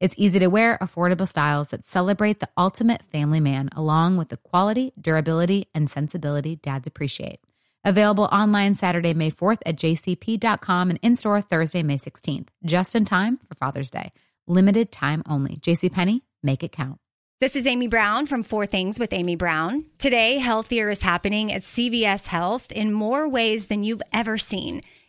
It's easy to wear, affordable styles that celebrate the ultimate family man, along with the quality, durability, and sensibility dads appreciate. Available online Saturday, May 4th at jcp.com and in store Thursday, May 16th, just in time for Father's Day. Limited time only. JCPenney, make it count. This is Amy Brown from Four Things with Amy Brown. Today, healthier is happening at CVS Health in more ways than you've ever seen.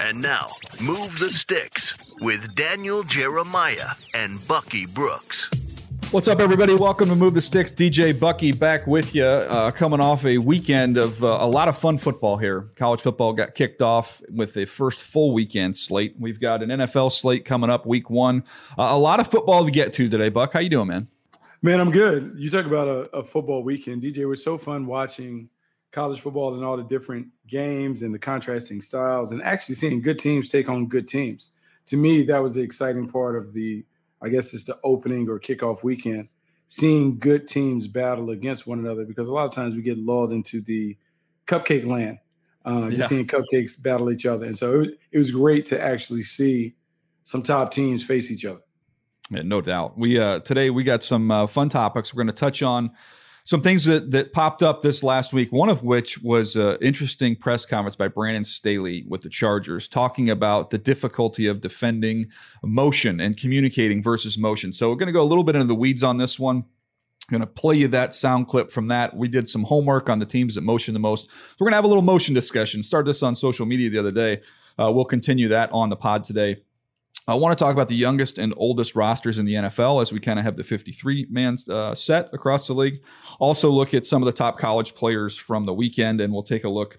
And now, Move the Sticks with Daniel Jeremiah and Bucky Brooks. What's up, everybody? Welcome to Move the Sticks. DJ Bucky back with you, uh, coming off a weekend of uh, a lot of fun football here. College football got kicked off with a first full weekend slate. We've got an NFL slate coming up week one. Uh, a lot of football to get to today, Buck. How you doing, man? Man, I'm good. You talk about a, a football weekend. DJ, it was so fun watching college football and all the different games and the contrasting styles and actually seeing good teams take on good teams. To me, that was the exciting part of the I guess it's the opening or kickoff weekend, seeing good teams battle against one another because a lot of times we get lulled into the cupcake land, uh, just yeah. seeing cupcakes battle each other. And so it, it, was great to actually see some top teams face each other. Yeah, no doubt. We uh, today we got some uh, fun topics. We're going to touch on some things that that popped up this last week. One of which was an interesting press conference by Brandon Staley with the Chargers, talking about the difficulty of defending motion and communicating versus motion. So we're going to go a little bit into the weeds on this one. I'm going to play you that sound clip from that. We did some homework on the teams that motion the most. So we're going to have a little motion discussion. Start this on social media the other day. Uh, we'll continue that on the pod today. I want to talk about the youngest and oldest rosters in the NFL as we kind of have the 53 man uh, set across the league. Also, look at some of the top college players from the weekend, and we'll take a look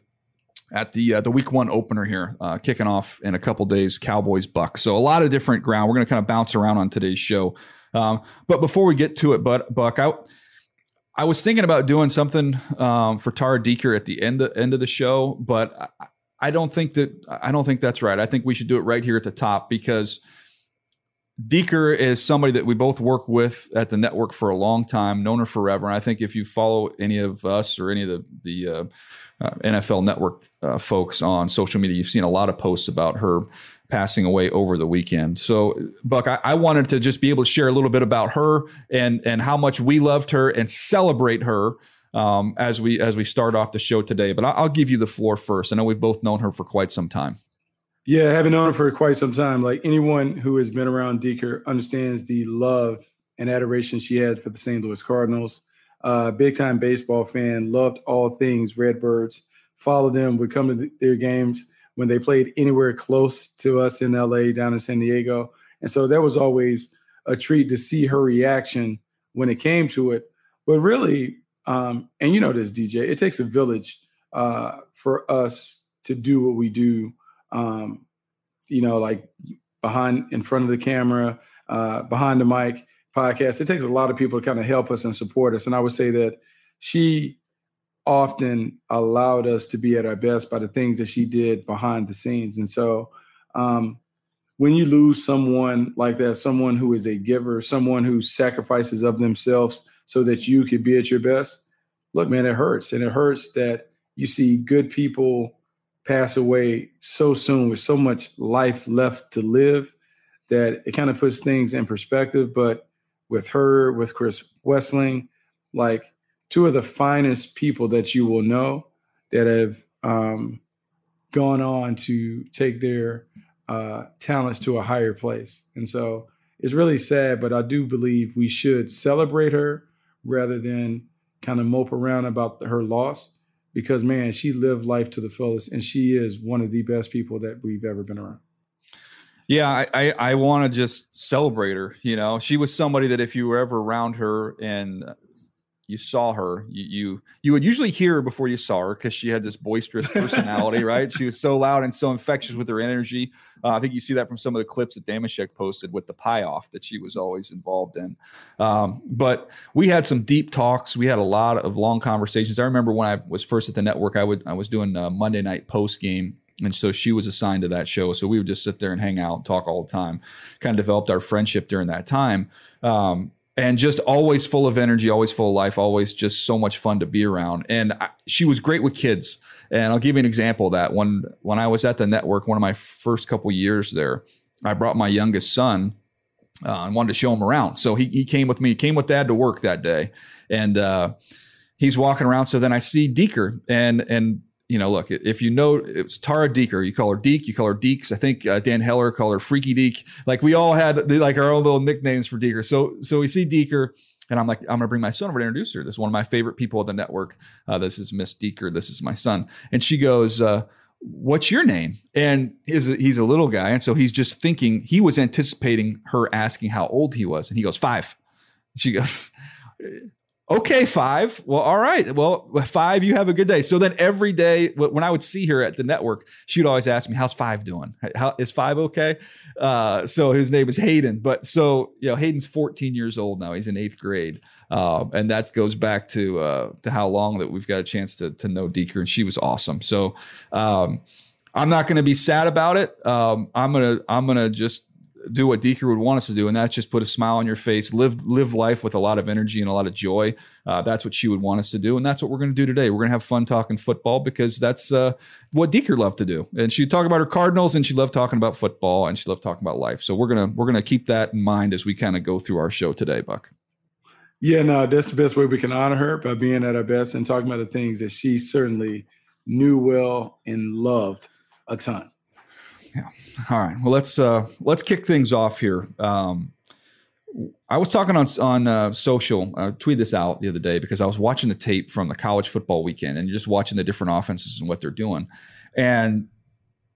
at the uh, the week one opener here, uh, kicking off in a couple days. Cowboys Bucks. So a lot of different ground. We're going to kind of bounce around on today's show. Um, but before we get to it, but Buck, I, I was thinking about doing something um, for Tara Deeker at the end of, end of the show, but I don't think that I don't think that's right. I think we should do it right here at the top because Deeker is somebody that we both work with at the network for a long time, known her forever. And I think if you follow any of us or any of the the uh, uh, NFL Network uh, folks on social media, you've seen a lot of posts about her passing away over the weekend. So, Buck, I, I, wanted to just be able to share a little bit about her and and how much we loved her and celebrate her um, as we as we start off the show today. But I'll, give you the floor first. I know we've both known her for quite some time. Yeah, having known her for quite some time, like anyone who has been around Deeker understands the love and adoration she had for the St. Louis Cardinals. Uh, big time baseball fan, loved all things Redbirds, followed them, would come to their games when they played anywhere close to us in LA, down in San Diego. And so that was always a treat to see her reaction when it came to it. But really, um, and you know this, DJ, it takes a village uh, for us to do what we do. Um, you know, like behind, in front of the camera, uh, behind the mic, podcast. It takes a lot of people to kind of help us and support us. And I would say that she often allowed us to be at our best by the things that she did behind the scenes. And so, um, when you lose someone like that, someone who is a giver, someone who sacrifices of themselves so that you could be at your best, look, man, it hurts. And it hurts that you see good people pass away so soon with so much life left to live that it kind of puts things in perspective. But with her, with Chris Wesseling, like two of the finest people that you will know that have um, gone on to take their uh, talents to a higher place. And so it's really sad, but I do believe we should celebrate her rather than kind of mope around about her loss because, man, she lived life to the fullest and she is one of the best people that we've ever been around. Yeah, I, I, I want to just celebrate her. You know, she was somebody that if you were ever around her and you saw her, you you, you would usually hear her before you saw her because she had this boisterous personality, right? She was so loud and so infectious with her energy. Uh, I think you see that from some of the clips that Damashek posted with the pie off that she was always involved in. Um, but we had some deep talks. We had a lot of long conversations. I remember when I was first at the network, I would I was doing a Monday night post game and so she was assigned to that show. So we would just sit there and hang out and talk all the time. Kind of developed our friendship during that time. Um, and just always full of energy, always full of life, always just so much fun to be around. And I, she was great with kids. And I'll give you an example of that. When when I was at the network, one of my first couple years there, I brought my youngest son uh, and wanted to show him around. So he he came with me, came with dad to work that day, and uh, he's walking around. So then I see Deeker, and and you know, look, if you know it's Tara Deeker, you call her Deek, you call her Deeks. I think uh, Dan Hellie called her Freaky Deek. Like we all had like our own little nicknames for Deeker. So so we see Deeker, and I'm like, I'm gonna bring my son over to introduce her. This is one of my favorite people at the network. Uh, this is Miss Deeker. This is my son. And she goes, uh, "What's your name?" And he's a, he's a little guy, and so he's just thinking he was anticipating her asking how old he was, and he goes five. She goes okay, five. Well, all right. Well, five, you have a good day. So then every day when I would see her at the network, she'd always ask me, how's five doing? How is five okay? Uh, so his name is Hayden. But so, you know, Hayden's 14 years old now. He's in eighth grade. Uh, and that goes back to uh, to how long that we've got a chance to to know Deeker, and she was awesome. So um, I'm not going to be sad about it. Um, I'm gonna I'm gonna just do what Deeker would want us to do, and that's just put a smile on your face, live live life with a lot of energy and a lot of joy. Uh, that's what she would want us to do, and that's what we're going to do today. We're going to have fun talking football because that's uh, what Deeker loved to do, and she'd talk about her Cardinals, and she loved talking about football, and she loved talking about life. So we're gonna we're gonna keep that in mind as we kind of go through our show today, Buck. Yeah, no, that's the best way we can honor her by being at our best and talking about the things that she certainly knew well and loved a ton. Yeah. All right. Well, let's uh, let's kick things off here. Um, I was talking on on uh, social. I tweeted this out the other day because I was watching the tape from the college football weekend, and you're just watching the different offenses and what they're doing. And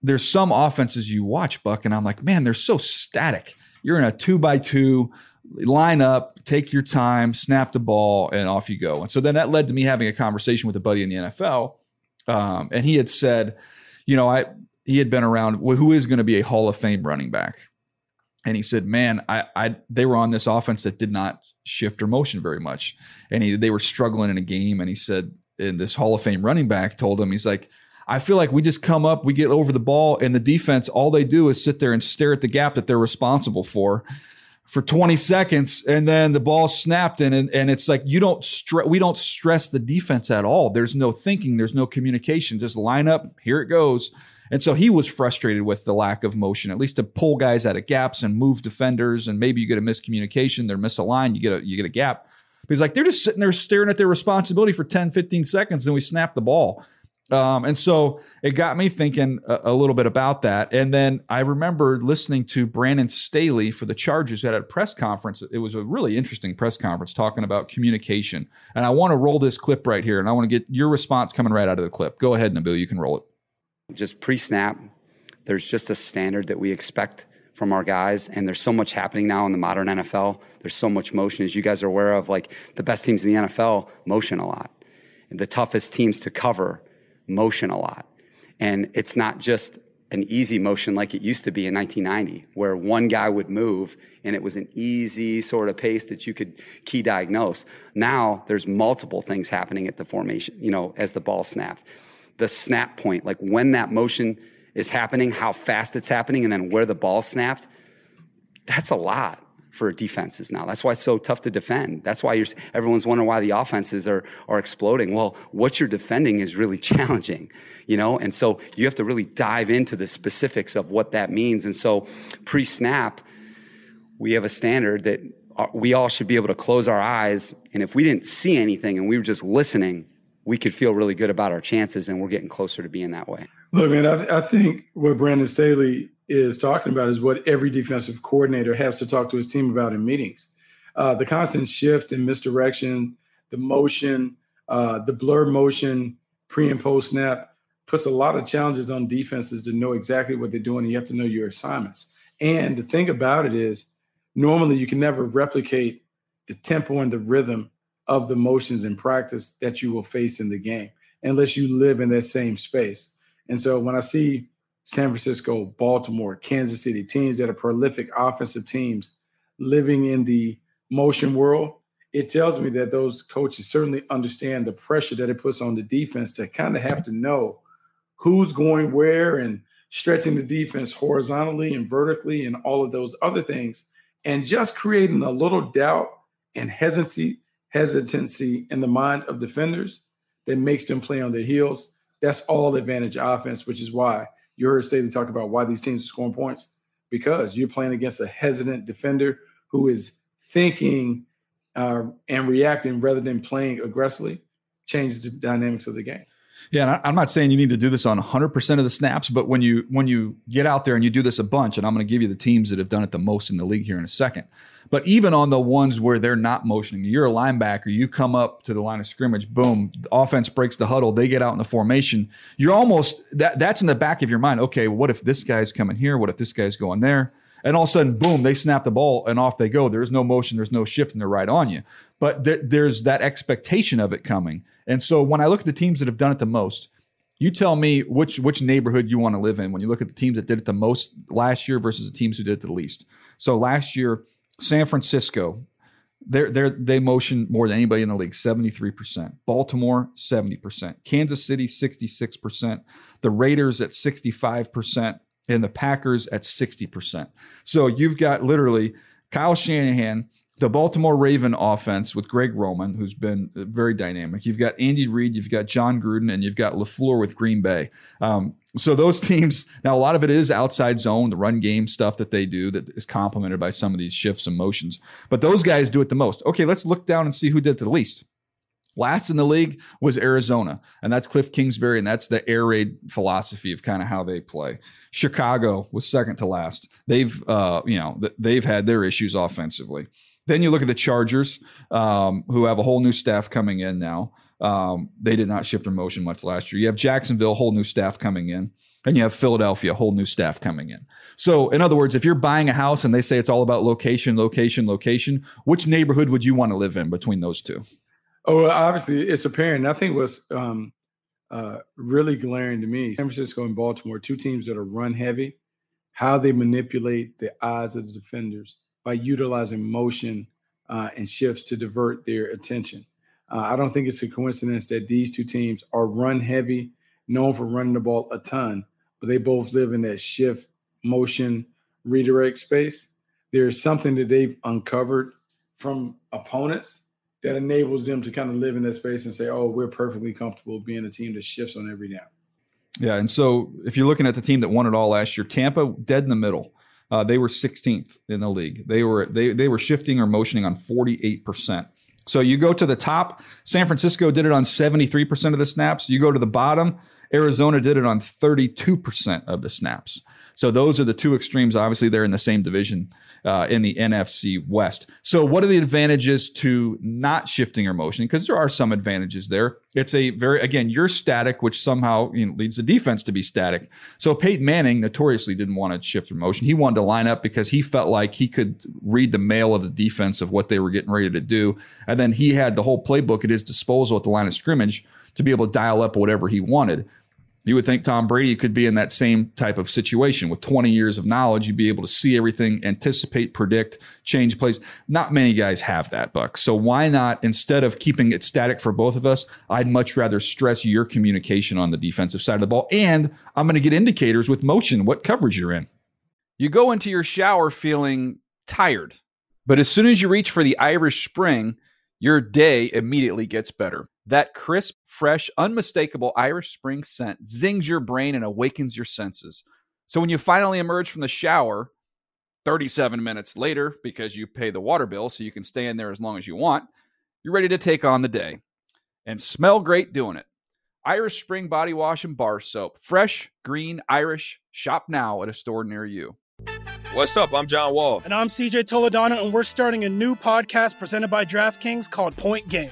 there's some offenses you watch, Buck, and I'm like, man, they're so static. You're in a two by two line up, take your time, snap the ball, and off you go. And so then that led to me having a conversation with a buddy in the NFL, um, and he had said, you know, I he had been around who is going to be a Hall of Fame running back. And he said, "Man, I, I they were on this offense that did not shift or motion very much, and he they were struggling in a game. And he said, and this Hall of Fame running back told him, he's like, I feel like we just come up, we get over the ball, and the defense, all they do is sit there and stare at the gap that they're responsible for for 20 seconds and then the ball snapped and and it's like you don't stress we don't stress the defense at all there's no thinking there's no communication just line up here it goes and so he was frustrated with the lack of motion at least to pull guys out of gaps and move defenders and maybe you get a miscommunication they're misaligned you get a you get a gap but he's like they're just sitting there staring at their responsibility for 10 15 seconds and we snap the ball um, and so it got me thinking a, a, little bit about that. And then I remember listening to Brandon Staley for the Chargers at a press conference. It was a really interesting press conference talking about communication. And I want to roll this clip right here, and I want to get your response coming right out of the clip. Go ahead, Nabil, you can roll it. Just pre snap, there's just a standard that we expect from our guys. And there's so much happening now in the modern NFL. There's so much motion, as you guys are aware of. Like the best teams in the NFL motion a lot. And the toughest teams to cover motion a lot. And it's not just an easy motion like it used to be in 1990, where one guy would move and it was an easy sort of pace that you could key diagnose. Now there's multiple things happening at the formation, you know, as the ball snapped. The snap point, like when that motion is happening, how fast it's happening, and then where the ball snapped, that's a lot for defenses now. That's why it's so tough to defend. That's why you're, everyone's wondering why the offenses are, are exploding. Well, what you're defending is really challenging, you know? And so you have to really dive into the specifics of what that means. And so pre snap, we have a standard that uh, we all should be able to close our eyes. And if we didn't see anything and we were just listening, we could feel really good about our chances. And we're getting closer to being that way. Look, man, I, th- I think what Brandon Staley is talking about is what every defensive coordinator has to talk to his team about in meetings. Uh, the constant shift and misdirection, the motion, uh, the blur motion, pre and post snap puts a lot of challenges on defenses to know exactly what they're doing. And you have to know your assignments. And the thing about it is, normally you can never replicate the tempo and the rhythm of the motions and practice that you will face in the game unless you live in that same space. And so when I see San Francisco, Baltimore, Kansas City, teams that are prolific offensive teams living in the motion world, it tells me that those coaches certainly understand the pressure that it puts on the defense to kind of have to know who's going where and stretching the defense horizontally and vertically and all of those other things and just creating a little doubt and hesitancy hesitancy in the mind of defenders that makes them play on their heels that's all advantage offense which is why you heard Staley talk about why these teams are scoring points because you're playing against a hesitant defender who is thinking uh, and reacting rather than playing aggressively changes the dynamics of the game. Yeah, I'm not saying you need to do this on 100% of the snaps, but when you when you get out there and you do this a bunch, and I'm going to give you the teams that have done it the most in the league here in a second. But even on the ones where they're not motioning, you're a linebacker, you come up to the line of scrimmage, boom, offense breaks the huddle, they get out in the formation. You're almost that that's in the back of your mind. Okay, what if this guy's coming here? What if this guy's going there? And all of a sudden, boom, they snap the ball and off they go. There's no motion, there's no shift, and they're right on you. But th- there's that expectation of it coming. And so when I look at the teams that have done it the most, you tell me which which neighborhood you want to live in when you look at the teams that did it the most last year versus the teams who did it the least. So last year, San Francisco, they're, they're, they motion more than anybody in the league, 73%. Baltimore, 70%. Kansas City, 66%. The Raiders at 65%. And the Packers at 60%. So you've got literally Kyle Shanahan, the Baltimore Raven offense with Greg Roman, who's been very dynamic. You've got Andy Reid, you've got Jon Gruden, and you've got LaFleur with Green Bay. Um, so those teams now a lot of it is outside zone, the run game stuff that they do that is complemented by some of these shifts and motions. But those guys do it the most. Okay, let's look down and see who did the least. Last in the league was Arizona, and that's Cliff Kingsbury, and that's the air raid philosophy of kind of how they play. Chicago was second to last. They've, uh, you know, they've had their issues offensively. Then you look at the Chargers, um, who have a whole new staff coming in now. Um, they did not shift their motion much last year. You have Jacksonville, whole new staff coming in, and you have Philadelphia, whole new staff coming in. So, in other words, if you're buying a house and they say it's all about location, location, location, which neighborhood would you want to live in between those two? Oh, obviously, it's apparent. I think what's um, uh, really glaring to me, San Francisco and Baltimore, two teams that are run heavy, how they manipulate the eyes of the defenders by utilizing motion uh, and shifts to divert their attention. Uh, I don't think it's a coincidence that these two teams are run heavy. known for running the ball a ton, but they both live in that shift, motion, redirect space. There's something that they've uncovered from opponents that enables them to kind of live in that space and say, oh, we're perfectly comfortable being a team that shifts on every down. Yeah. And so if you're looking at the team that won it all last year, Tampa dead in the middle. Uh, they were 16th in the league. They were they they were shifting or motioning on 48 percent. So you go to the top, San Francisco did it on 73 percent of the snaps. You go to the bottom, Arizona did it on 32 percent of the snaps. So those are the two extremes. Obviously, they're in the same division uh, in the NFC West. So, what are the advantages to not shifting or motion? Because there are some advantages there. It's a very again, you're static, which somehow you know, leads the defense to be static. So Peyton Manning notoriously didn't want to shift or motion. He wanted to line up because he felt like he could read the mail of the defense of what they were getting ready to do, and then he had the whole playbook at his disposal at the line of scrimmage to be able to dial up whatever he wanted. You would think Tom Brady could be in that same type of situation with 20 years of knowledge. You'd be able to see everything, anticipate, predict, change plays. Not many guys have that, Buck. So why not, instead of keeping it static for both of us, I'd much rather stress your communication on the defensive side of the ball. And I'm going to get indicators with motion, what coverage you're in. You go into your shower feeling tired, but as soon as you reach for the Irish Spring, your day immediately gets better. That crisp, fresh, unmistakable Irish Spring scent zings your brain and awakens your senses. So when you finally emerge from the shower 37 minutes later, because you pay the water bill so you can stay in there as long as you want, you're ready to take on the day and smell great doing it. Irish Spring Body Wash and Bar Soap. Fresh, green, Irish. Shop now at a store near you. What's up? I'm John Wall. And I'm CJ Toledano, and we're starting a new podcast presented by DraftKings called Point Game.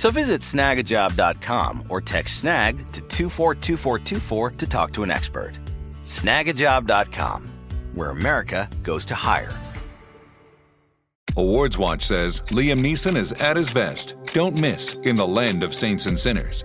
So visit snagajob.com or text snag to 242424 to talk to an expert. Snagajob.com, where America goes to hire. Awards Watch says Liam Neeson is at his best. Don't miss In the Land of Saints and Sinners.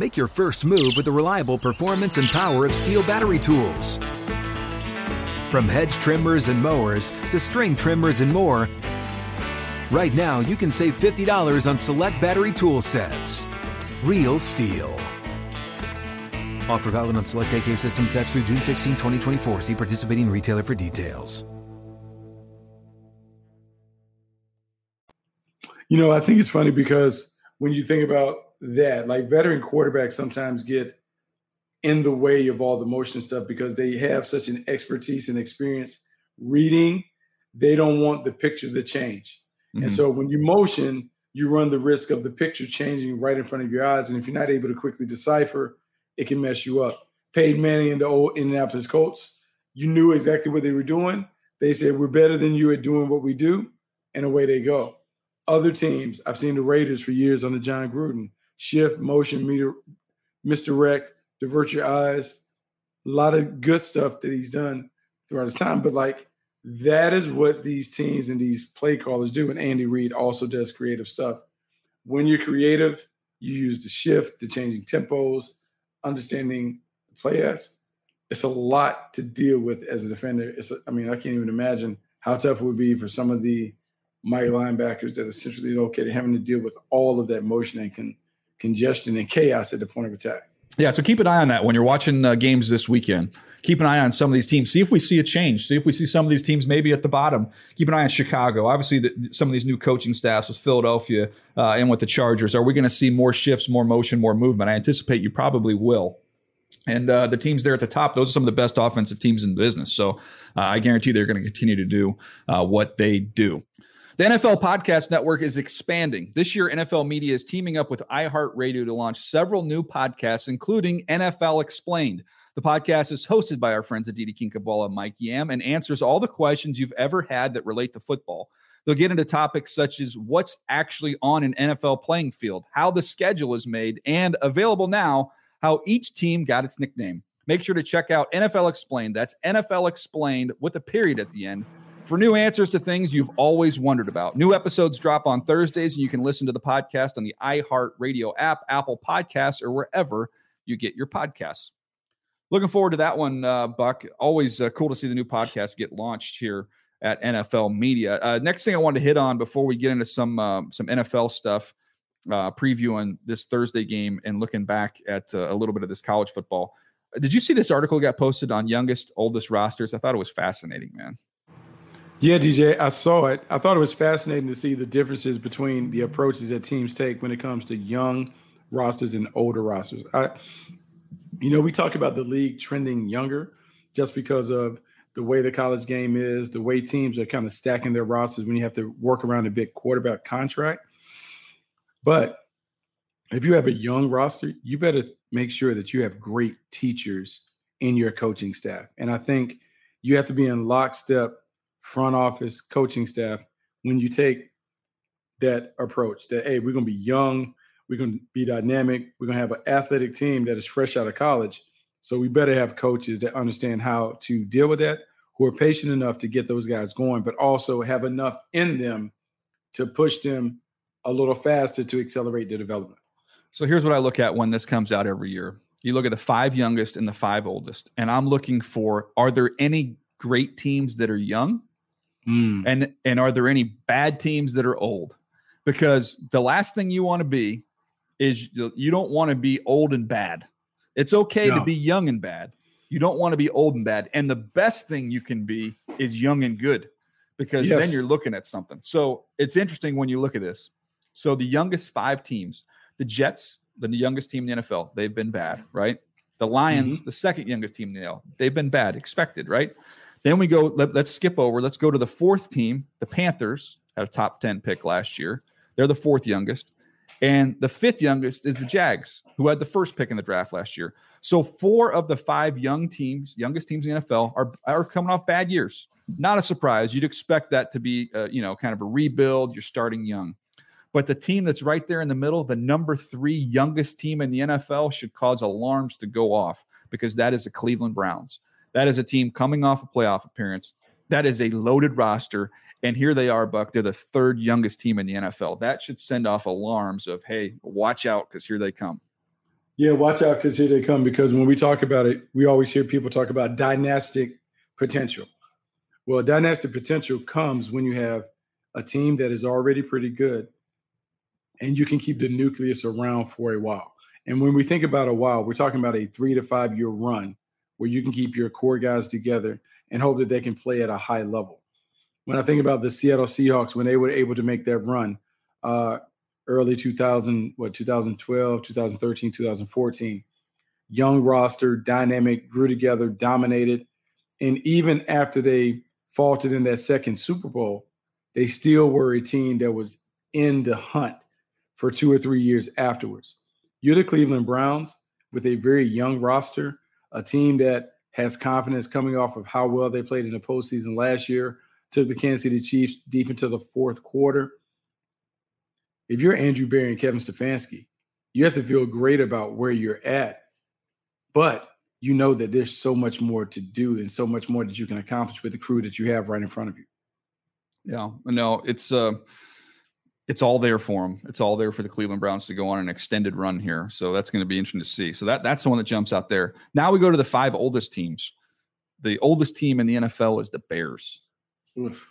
Make your first move with the reliable performance and power of STIHL battery tools. From hedge trimmers and mowers to string trimmers and more, right now you can save $50 on select battery tool sets. Real STIHL. Offer valid on select AK system sets through June 16, 2024. See participating retailer for details. You know, I think it's funny because when you think about that, like veteran quarterbacks sometimes get in the way of all the motion stuff because they have such an expertise and experience reading. They don't want the picture to change. Mm-hmm. And so when you motion, you run the risk of the picture changing right in front of your eyes. And if you're not able to quickly decipher, it can mess you up. Peyton Manning and the old Indianapolis Colts, you knew exactly what they were doing. They said, We're better than you at doing what we do. And away they go. Other teams, I've seen the Raiders for years on the Jon Gruden shift, motion, meter, misdirect, divert your eyes. A lot of good stuff that he's done throughout his time. But like that is what these teams and these play callers do. And Andy Reid also does creative stuff. When you're creative, you use the shift, the changing tempos, understanding the play as. It's a lot to deal with as a defender. It's a, I mean, I can't even imagine how tough it would be for some of the mighty linebackers that are located having to deal with all of that motion and con- congestion and chaos at the point of attack. Yeah, so keep an eye on that when you're watching uh, games this weekend. Keep an eye on some of these teams. See if we see a change. See if we see some of these teams maybe at the bottom. Keep an eye on Chicago. Obviously, the, some of these new coaching staffs with Philadelphia uh, and with the Chargers. Are we going to see more shifts, more motion, more movement? I anticipate you probably will. And uh, the teams there at the top, those are some of the best offensive teams in business. So uh, I guarantee they're going to continue to do uh, what they do. The NFL Podcast Network is expanding. This year, NFL Media is teaming up with iHeartRadio to launch several new podcasts, including NFL Explained. The podcast is hosted by our friends Aditi Kinkhabwala and Mike Yam and answers all the questions you've ever had that relate to football. They'll get into topics such as what's actually on an NFL playing field, how the schedule is made, and available now, how each team got its nickname. Make sure to check out NFL Explained. That's NFL Explained with a period at the end for new answers to things you've always wondered about. New episodes drop on Thursdays, and you can listen to the podcast on the iHeartRadio app, Apple Podcasts, or wherever you get your podcasts. Looking forward to that one, uh, Buck. Always uh, cool to see the new podcast get launched here at NFL Media. Uh, next thing I wanted to hit on before we get into some uh, some NFL stuff, uh, previewing this Thursday game and looking back at uh, a little bit of this college football. Did you see this article got posted on youngest, oldest rosters? I thought it was fascinating, man. Yeah, DJ, I saw it. I thought it was fascinating to see the differences between the approaches that teams take when it comes to young rosters and older rosters. I, you know, we talk about the league trending younger just because of the way the college game is, the way teams are kind of stacking their rosters when you have to work around a big quarterback contract. But if you have a young roster, you better make sure that you have great teachers in your coaching staff. And I think you have to be in lockstep front office, coaching staff, when you take that approach that, hey, we're going to be young, we're going to be dynamic, we're going to have an athletic team that is fresh out of college. So we better have coaches that understand how to deal with that, who are patient enough to get those guys going, but also have enough in them to push them a little faster to accelerate their development. So here's what I look at when this comes out every year. You look at the five youngest and the five oldest, and I'm looking for are there any great teams that are young? Mm. And and are there any bad teams that are old? Because the last thing you want to be is you don't want to be old and bad. It's okay no. to be young and bad. You don't want to be old and bad. And the best thing you can be is young and good because yes. then you're looking at something. So it's interesting when you look at this. So the youngest five teams, the Jets, the youngest team in the NFL, they've been bad, right? The Lions, mm-hmm. the second youngest team in the NFL, they've been bad, expected, right? Then we go, let, us skip over. Let's go to the fourth team. The Panthers had a top 10 pick last year. They're the fourth youngest. And the fifth youngest is the Jags, who had the first pick in the draft last year. So four of the five young teams, youngest teams in the NFL, are, are coming off bad years. Not a surprise. You'd expect that to be, uh, you know, kind of a rebuild. You're starting young. But the team that's right there in the middle, the number three youngest team in the NFL, should cause alarms to go off because that is the Cleveland Browns. That is a team coming off a playoff appearance. That is a loaded roster. And here they are, Buck. They're the third youngest team in the NFL. That should send off alarms of, hey, watch out because here they come. Yeah, watch out because here they come. Because when we talk about it, we always hear people talk about dynastic potential. Well, dynastic potential comes when you have a team that is already pretty good and you can keep the nucleus around for a while. And when we think about a while, we're talking about a three to five year run where you can keep your core guys together and hope that they can play at a high level. When I think about the Seattle Seahawks, when they were able to make that run uh, early 2000, what, 2012, 2013, 2014, young roster, dynamic, grew together, dominated. And even after they faltered in that second Super Bowl, they still were a team that was in the hunt for two or three years afterwards. You're the Cleveland Browns with a very young roster, a team that has confidence coming off of how well they played in the postseason last year, took the Kansas City Chiefs deep into the fourth quarter. If you're Andrew Berry and Kevin Stefanski, you have to feel great about where you're at. But you know that there's so much more to do and so much more that you can accomplish with the crew that you have right in front of you. Yeah, no, it's uh it's all there for them. It's all there for the Cleveland Browns to go on an extended run here. So that's going to be interesting to see. So that that's the one that jumps out there. Now we go to the five oldest teams. The oldest team in the NFL is the Bears. Oof.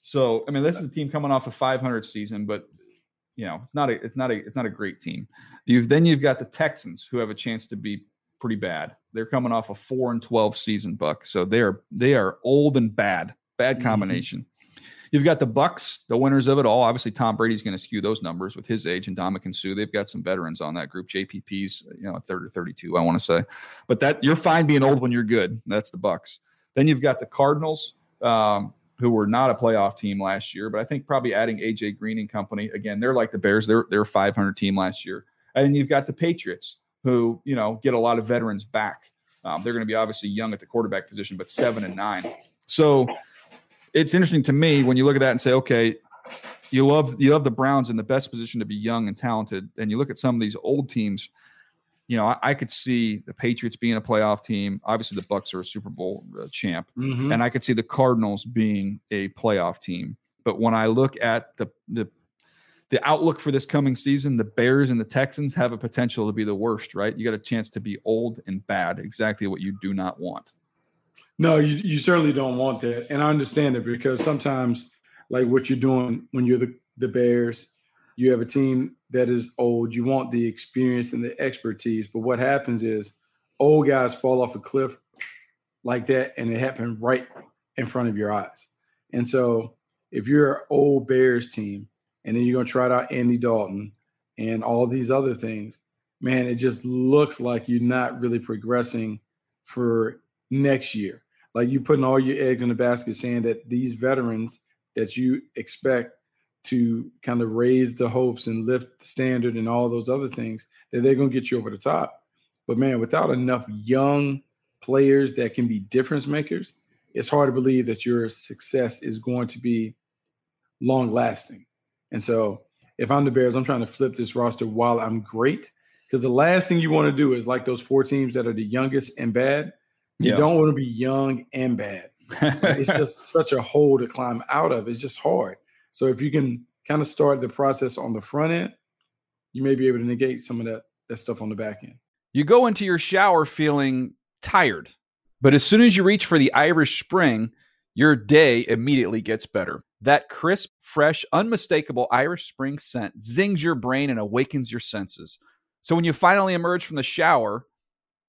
So I mean, this is a team coming off a 500 season, but you know, it's not a it's not a it's not a great team. You've then you've got the Texans who have a chance to be pretty bad. They're coming off a 4 and 12 season buck. So they're they are old and bad. Bad mm-hmm. combination. Mm-hmm. You've got the Bucks, the winners of it all. Obviously, Tom Brady's going to skew those numbers with his age and Ndamukong Suh. They've got some veterans on that group. JPP's, you know, 30 or 32, I want to say. But that you're fine being old when you're good. That's the Bucks. Then you've got the Cardinals, um, who were not a playoff team last year, but I think probably adding AJ Green and company again, they're like the Bears. They're they're a 500 team last year. And then you've got the Patriots, who you know get a lot of veterans back. Um, they're going to be obviously young at the quarterback position, but seven and nine. So it's interesting to me when you look at that and say, okay, you love you love the Browns in the best position to be young and talented, and you look at some of these old teams. You know, I, I could see the Patriots being a playoff team. Obviously, the Bucks are a Super Bowl uh, champ, mm-hmm. and I could see the Cardinals being a playoff team. But when I look at the the the outlook for this coming season, the Bears and the Texans have a potential to be the worst, right? You got a chance to be old and bad, exactly what you do not want. No, you, you certainly don't want that. And I understand it because sometimes, like what you're doing when you're the, the Bears, you have a team that is old. You want the experience and the expertise. But what happens is old guys fall off a cliff like that, and it happened right in front of your eyes. And so if you're an old Bears team and then you're going to try out Andy Dalton and all these other things, man, it just looks like you're not really progressing for next year like you putting all your eggs in the basket saying that these veterans that you expect to kind of raise the hopes and lift the standard and all those other things that they're going to get you over the top. But man without enough young players that can be difference makers it's hard to believe that your success is going to be long lasting and so if i'm the bears i'm trying to flip this roster while i'm great because the last thing you want to do is like those four teams that are the youngest and bad you yeah. don't want to be young and bad. it's just such a hole to climb out of. It's just hard. So if you can kind of start the process on the front end, you may be able to negate some of that that stuff on the back end. You go into your shower feeling tired, but as soon as you reach for the Irish Spring, your day immediately gets better. That crisp, fresh, unmistakable Irish Spring scent zings your brain and awakens your senses. So when you finally emerge from the shower,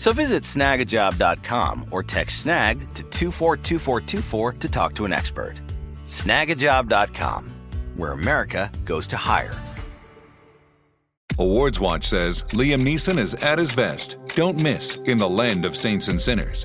So visit snagajob.com or text snag to 242424 to talk to an expert. Snagajob.com, where America goes to hire. Awards Watch says Liam Neeson is at his best. Don't miss in the land of saints and sinners.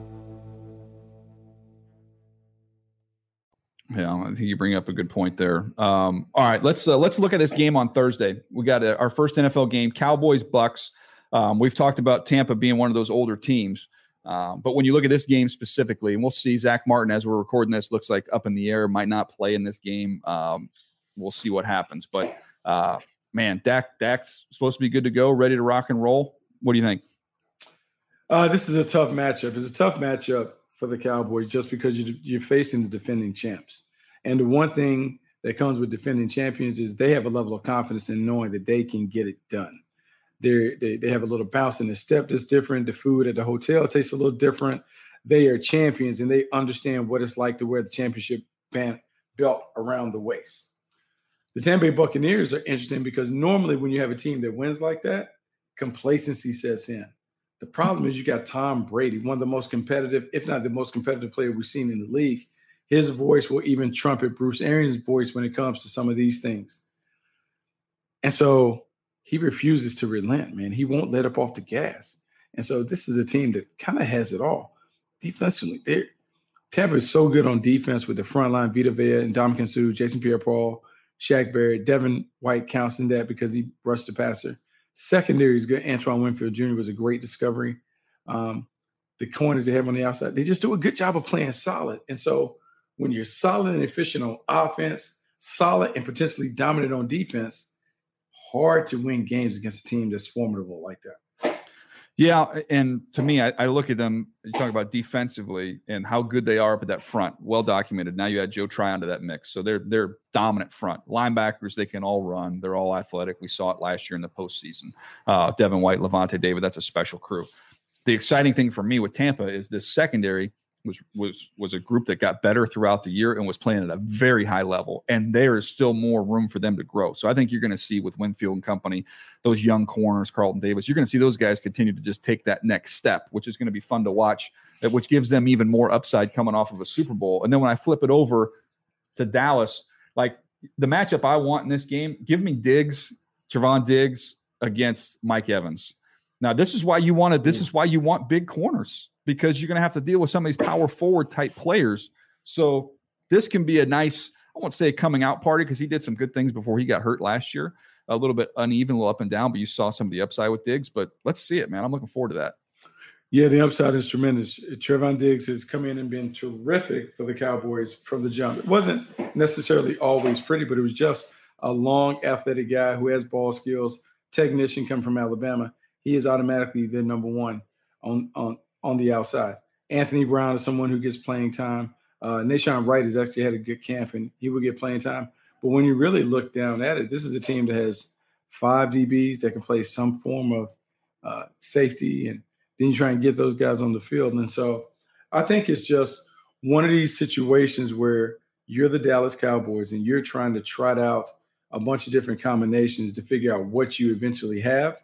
Yeah, I think you bring up a good point there. Um, all right, let's uh, let's look at this game on Thursday. We got a, our first NFL game, Cowboys Bucks. Um, we've talked about Tampa being one of those older teams, um, but when you look at this game specifically, and we'll see Zach Martin as we're recording this, looks like up in the air, might not play in this game. Um, we'll see what happens, but uh, man, Dak Dak's supposed to be good to go, ready to rock and roll. What do you think? Uh, this is a tough matchup. It's a tough matchup for the Cowboys just because you, you're facing the defending champs. And the one thing that comes with defending champions is they have a level of confidence in knowing that they can get it done. They're, they they have a little bounce in the step that's different. The food at the hotel tastes a little different. They are champions and they understand what it's like to wear the championship band belt around the waist. The Tampa Bay Buccaneers are interesting because normally when you have a team that wins like that, complacency sets in. The problem is you got Tom Brady, one of the most competitive, if not the most competitive player we've seen in the league. His voice will even trumpet Bruce Arians' voice when it comes to some of these things. And so he refuses to relent, man. He won't let up off the gas. And so this is a team that kind of has it all. Defensively, they Tampa is so good on defense with the front line, Vita Vea and Ndamukong Suh, Jason Pierre-Paul, Shaq Barrett, Devin White counts in that because he rushed the passer. Secondary is good. Antoine Winfield Jr. was a great discovery. Um, the corners they have on the outside, they just do a good job of playing solid. And so when you're solid and efficient on offense, solid and potentially dominant on defense, hard to win games against a team that's formidable like that. Yeah, and to me, I, I, look at them. You talk about defensively and how good they are up at that front. Well documented. Now you add Joe Tryon to that mix, so they're they're dominant front linebackers. They can all run. They're all athletic. We saw it last year in the postseason. Uh, Devin White, Lavonte David. That's a special crew. The exciting thing for me with Tampa is this secondary was was was a group that got better throughout the year and was playing at a very high level. And there is still more room for them to grow. So I think you're going to see with Winfield and company, those young corners, Carlton Davis, you're going to see those guys continue to just take that next step, which is going to be fun to watch, which gives them even more upside coming off of a Super Bowl. And then when I flip it over to Dallas, like the matchup I want in this game, give me Diggs, Trevon Diggs against Mike Evans. Now, this is why you want to, this is why you want big corners because you're going to have to deal with some of these power forward type players. So this can be a nice, I won't say a coming out party because he did some good things before he got hurt last year. A little bit uneven, a little up and down, but you saw some of the upside with Diggs. But let's see it, man. I'm looking forward to that. Yeah, the upside is tremendous. Trevon Diggs has come in and been terrific for the Cowboys from the jump. It wasn't necessarily always pretty, but it was just a long, athletic guy who has ball skills, technician come from Alabama. He is automatically the number one on on on the outside. Anthony Brown is someone who gets playing time. Uh, Nahshon Wright has actually had a good camp and he will get playing time. But when you really look down at it, this is a team that has five DBs that can play some form of uh, safety and Then you try and get those guys on the field. And so I think it's just one of these situations where you're the Dallas Cowboys and you're trying to trot out a bunch of different combinations to figure out what you eventually have.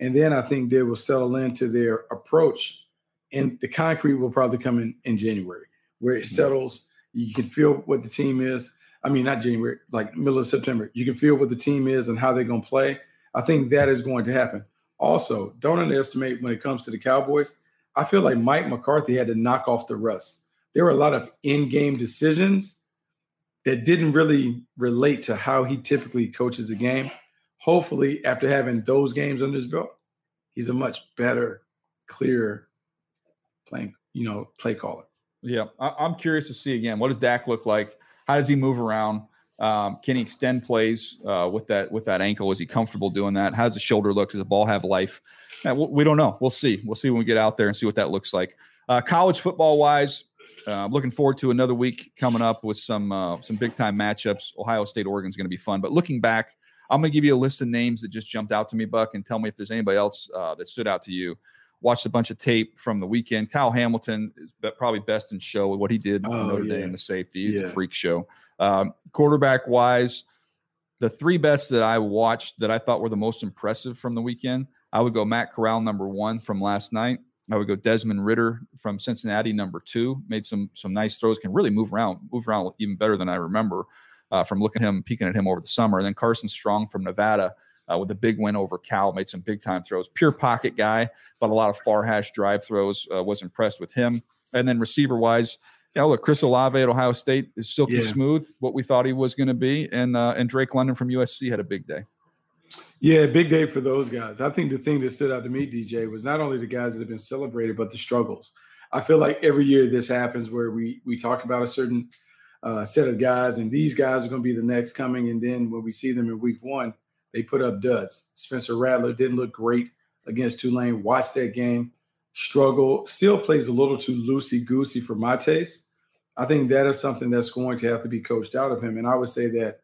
And then I think they will settle into their approach. And the concrete will probably come in in January, where it settles. You can feel what the team is. I mean, not January, like middle of September. You can feel what the team is and how they're going to play. I think that is going to happen. Also, don't underestimate when it comes to the Cowboys. I feel like Mike McCarthy had to knock off the rust. There were a lot of in-game decisions that didn't really relate to how he typically coaches a game. Hopefully, after having those games under his belt, he's a much better, clearer playing, you know, play caller. Yeah, I, am curious to see again. What does Dak look like? How does he move around? Um, can he extend plays uh, with that with that ankle? Is he comfortable doing that? How does the shoulder look? Does the ball have life? Uh, we don't know. We'll see. We'll see when we get out there and see what that looks like. Uh, college football wise, uh, looking forward to another week coming up with some uh, some big time matchups. Ohio State, Oregon is going to be fun. But looking back, I'm going to give you a list of names that just jumped out to me, Buck, and tell me if there's anybody else uh, that stood out to you. Watched a bunch of tape from the weekend. Kyle Hamilton is probably best in show with what he did oh, Notre yeah. Dame, the safety. He's yeah. a freak show. Um, quarterback wise, the three best that I watched that I thought were the most impressive from the weekend, I would go Matt Corral number one from last night. I would go Desmond Ridder from Cincinnati, number two. Made some some nice throws. Can really move around, move around even better than I remember uh, from looking at him, peeking at him over the summer. And then Carson Strong from Nevada uh, with a big win over Cal, made some big time throws. Pure pocket guy, but a lot of far hash drive throws. Uh, was impressed with him. And then receiver wise, yeah, look, Chris Olave at Ohio State is silky yeah. smooth, what we thought he was going to be, and uh, and Drake London from USC had a big day. Yeah, big day for those guys. I think the thing that stood out to me, DJ, was not only the guys that have been celebrated, but the struggles. I feel like every year this happens where we we talk about a certain uh, set of guys, and these guys are going to be the next coming, and then when we see them in week one, they put up duds. Spencer Rattler didn't look great against Tulane. Watched that game, struggle. Still plays a little too loosey goosey for my taste. I think that is something that's going to have to be coached out of him, and I would say that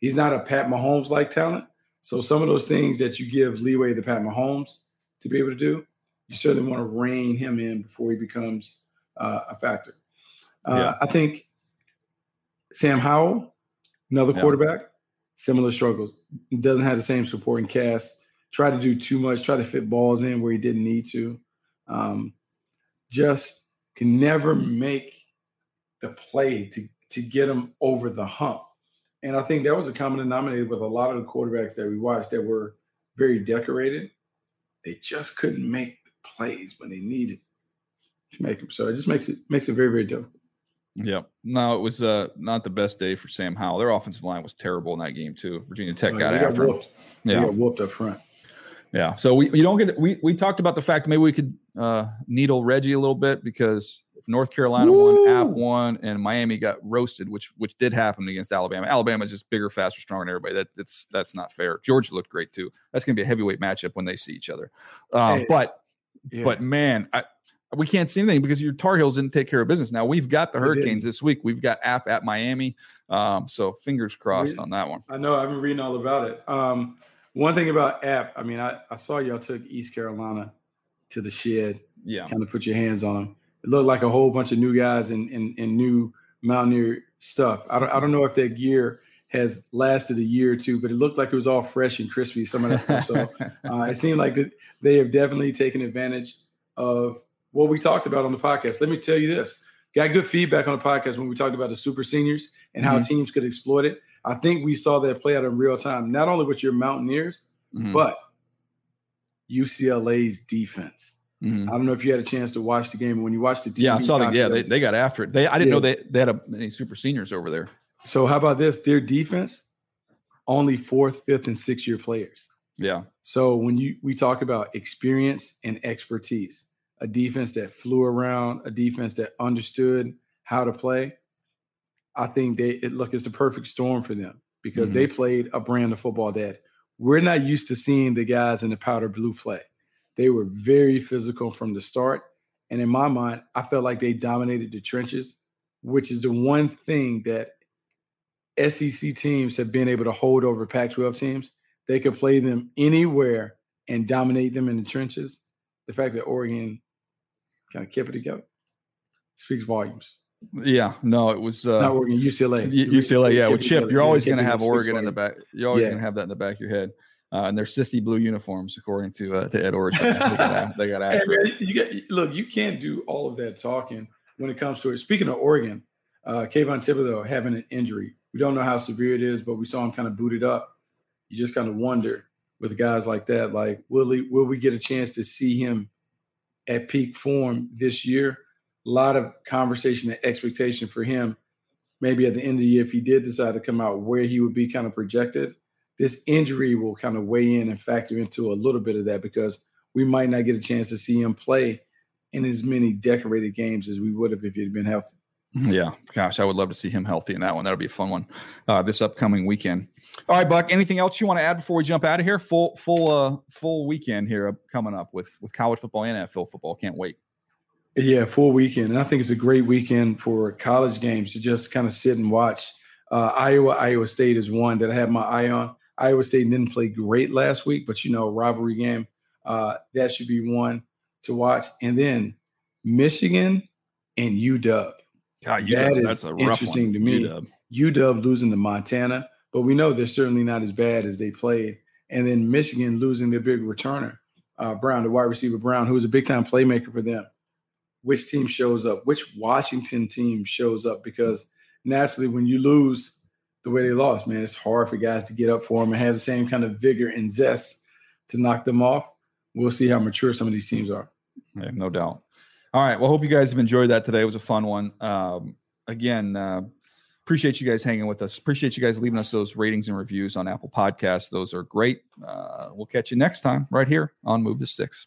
he's not a Pat Mahomes like talent so some of those things that you give leeway to Pat Mahomes to be able to do, you certainly want to rein him in before he becomes uh, a factor. Uh, yeah. I think Sam Howell, another yeah. quarterback, similar struggles. Doesn't have the same supporting cast. Try to do too much. Try to fit balls in where he didn't need to. Um, just can never make the play to to get him over the hump. And I think that was a common denominator with a lot of the quarterbacks that we watched that were very decorated. They just couldn't make the plays when they needed to make them. So it just makes it makes it very very difficult. Yeah, no, it was uh, not the best day for Sam Howell. Their offensive line was terrible in that game too. Virginia Tech got, got after whooped. him. Yeah, got whooped up front. Yeah, so we you don't get we we talked about the fact maybe we could uh, needle Reggie a little bit because if North Carolina Woo! won, App won, and Miami got roasted, which which did happen against Alabama. Alabama's just bigger, faster, stronger than everybody. That that's that's not fair. Georgia looked great too. That's going to be a heavyweight matchup when they see each other. Um, hey, but yeah. but man, I, we can't see anything because your Tar Heels didn't take care of business. Now we've got the Hurricanes this week. We've got App at Miami. Um, so fingers crossed on that one. I know. I've been reading all about it. Um, one thing about App, I mean, I, I saw y'all took East Carolina to the shed. Yeah. Kind of put your hands on them it looked like a whole bunch of new guys and, and, and new Mountaineer stuff. I don't, I don't know if that gear has lasted a year or two, but it looked like it was all fresh and crispy, some of that stuff. So uh, it seemed like that they have definitely taken advantage of what we talked about on the podcast. Let me tell you this got good feedback on the podcast when we talked about the super seniors and how mm-hmm. teams could exploit it. I think we saw that play out in real time, not only with your Mountaineers, mm-hmm. but UCLA's defense. Mm-hmm. I don't know if you had a chance to watch the game. When you watched the TV yeah, I saw the yeah they, they got after it. They I didn't yeah. know they they had a, any super seniors over there. So how about this? Their defense only fourth, fifth, and sixth year players. Yeah. So when you we talk about experience and expertise, a defense that flew around, a defense that understood how to play, I think they it, look it's the perfect storm for them because mm-hmm. they played a brand of football that we're not used to seeing the guys in the powder blue play. They were very physical from the start. And in my mind, I felt like they dominated the trenches, which is the one thing that SEC teams have been able to hold over Pac 12 teams. They could play them anywhere and dominate them in the trenches. The fact that Oregon kind of kept it together. Speaks volumes. Yeah, no, it was uh, Not Oregon, UCLA. UCLA, yeah. With Chip, you're always going to have. Oregon in the back. You're always Yeah. going to have that in the back of your head. Uh, and they're sissy blue uniforms, according to uh, to Ed Orgeron. they got, got Hey, man, you get, look, you can't do all of that talking when it comes to it. Speaking of Oregon, uh, Kayvon Thibodeaux having an injury. We don't know how severe it is, but we saw him kind of booted up. You just kind of wonder with guys like that, like, will he, will we get a chance to see him at peak form this year? A lot of conversation and expectation for him. Maybe at the end of the year, if he did decide to come out, where he would be kind of projected. This injury will kind of weigh in and factor into a little bit of that because we might not get a chance to see him play in as many decorated games as we would have if he'd been healthy. Yeah, gosh, I would love to see him healthy in that one. That'll be a fun one uh, this upcoming weekend. All right, Buck. Anything else you want to add before we jump out of here? Full, full, uh, full weekend here coming up with with college football and NFL football. Can't wait. Yeah, full weekend. And I think it's a great weekend for college games to just kind of sit and watch. Uh, Iowa, Iowa State is one that I have my eye on. Iowa State didn't play great last week, but you know, rivalry game. Uh, that should be one to watch. And then Michigan and UW. God, UW, that is that's a rough interesting one. to me. UW. UW losing to Montana, but we know they're certainly not as bad as they played. And then Michigan losing their big returner, uh, Brown, the wide receiver Brown, who was a big time playmaker for them. Which team shows up? Which Washington team shows up? Because naturally, when you lose the way they lost, man, it's hard for guys to get up for them and have the same kind of vigor and zest to knock them off. We'll see how mature some of these teams are. Yeah, no doubt. All right. Well, hope you guys have enjoyed that today. It was a fun one. Um, again, uh, appreciate you guys hanging with us. Appreciate you guys leaving us those ratings and reviews on Apple Podcasts. Those are great. Uh, we'll catch you next time right here on Move the Sticks.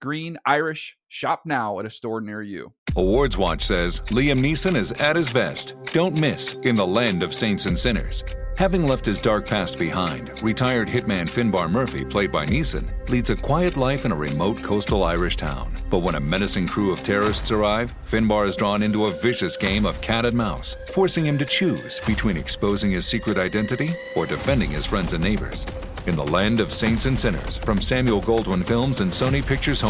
green, Irish. Shop now at a store near you. Awards Watch says Liam Neeson is at his best. Don't miss in the land of saints and sinners. Having left his dark past behind, retired hitman Finbar Murphy, played by Neeson, leads a quiet life in a remote coastal Irish town. But when a menacing crew of terrorists arrive, Finbar is drawn into a vicious game of cat and mouse, forcing him to choose between exposing his secret identity or defending his friends and neighbors. In the land of saints and sinners, from Samuel Goldwyn Films and Sony Pictures Home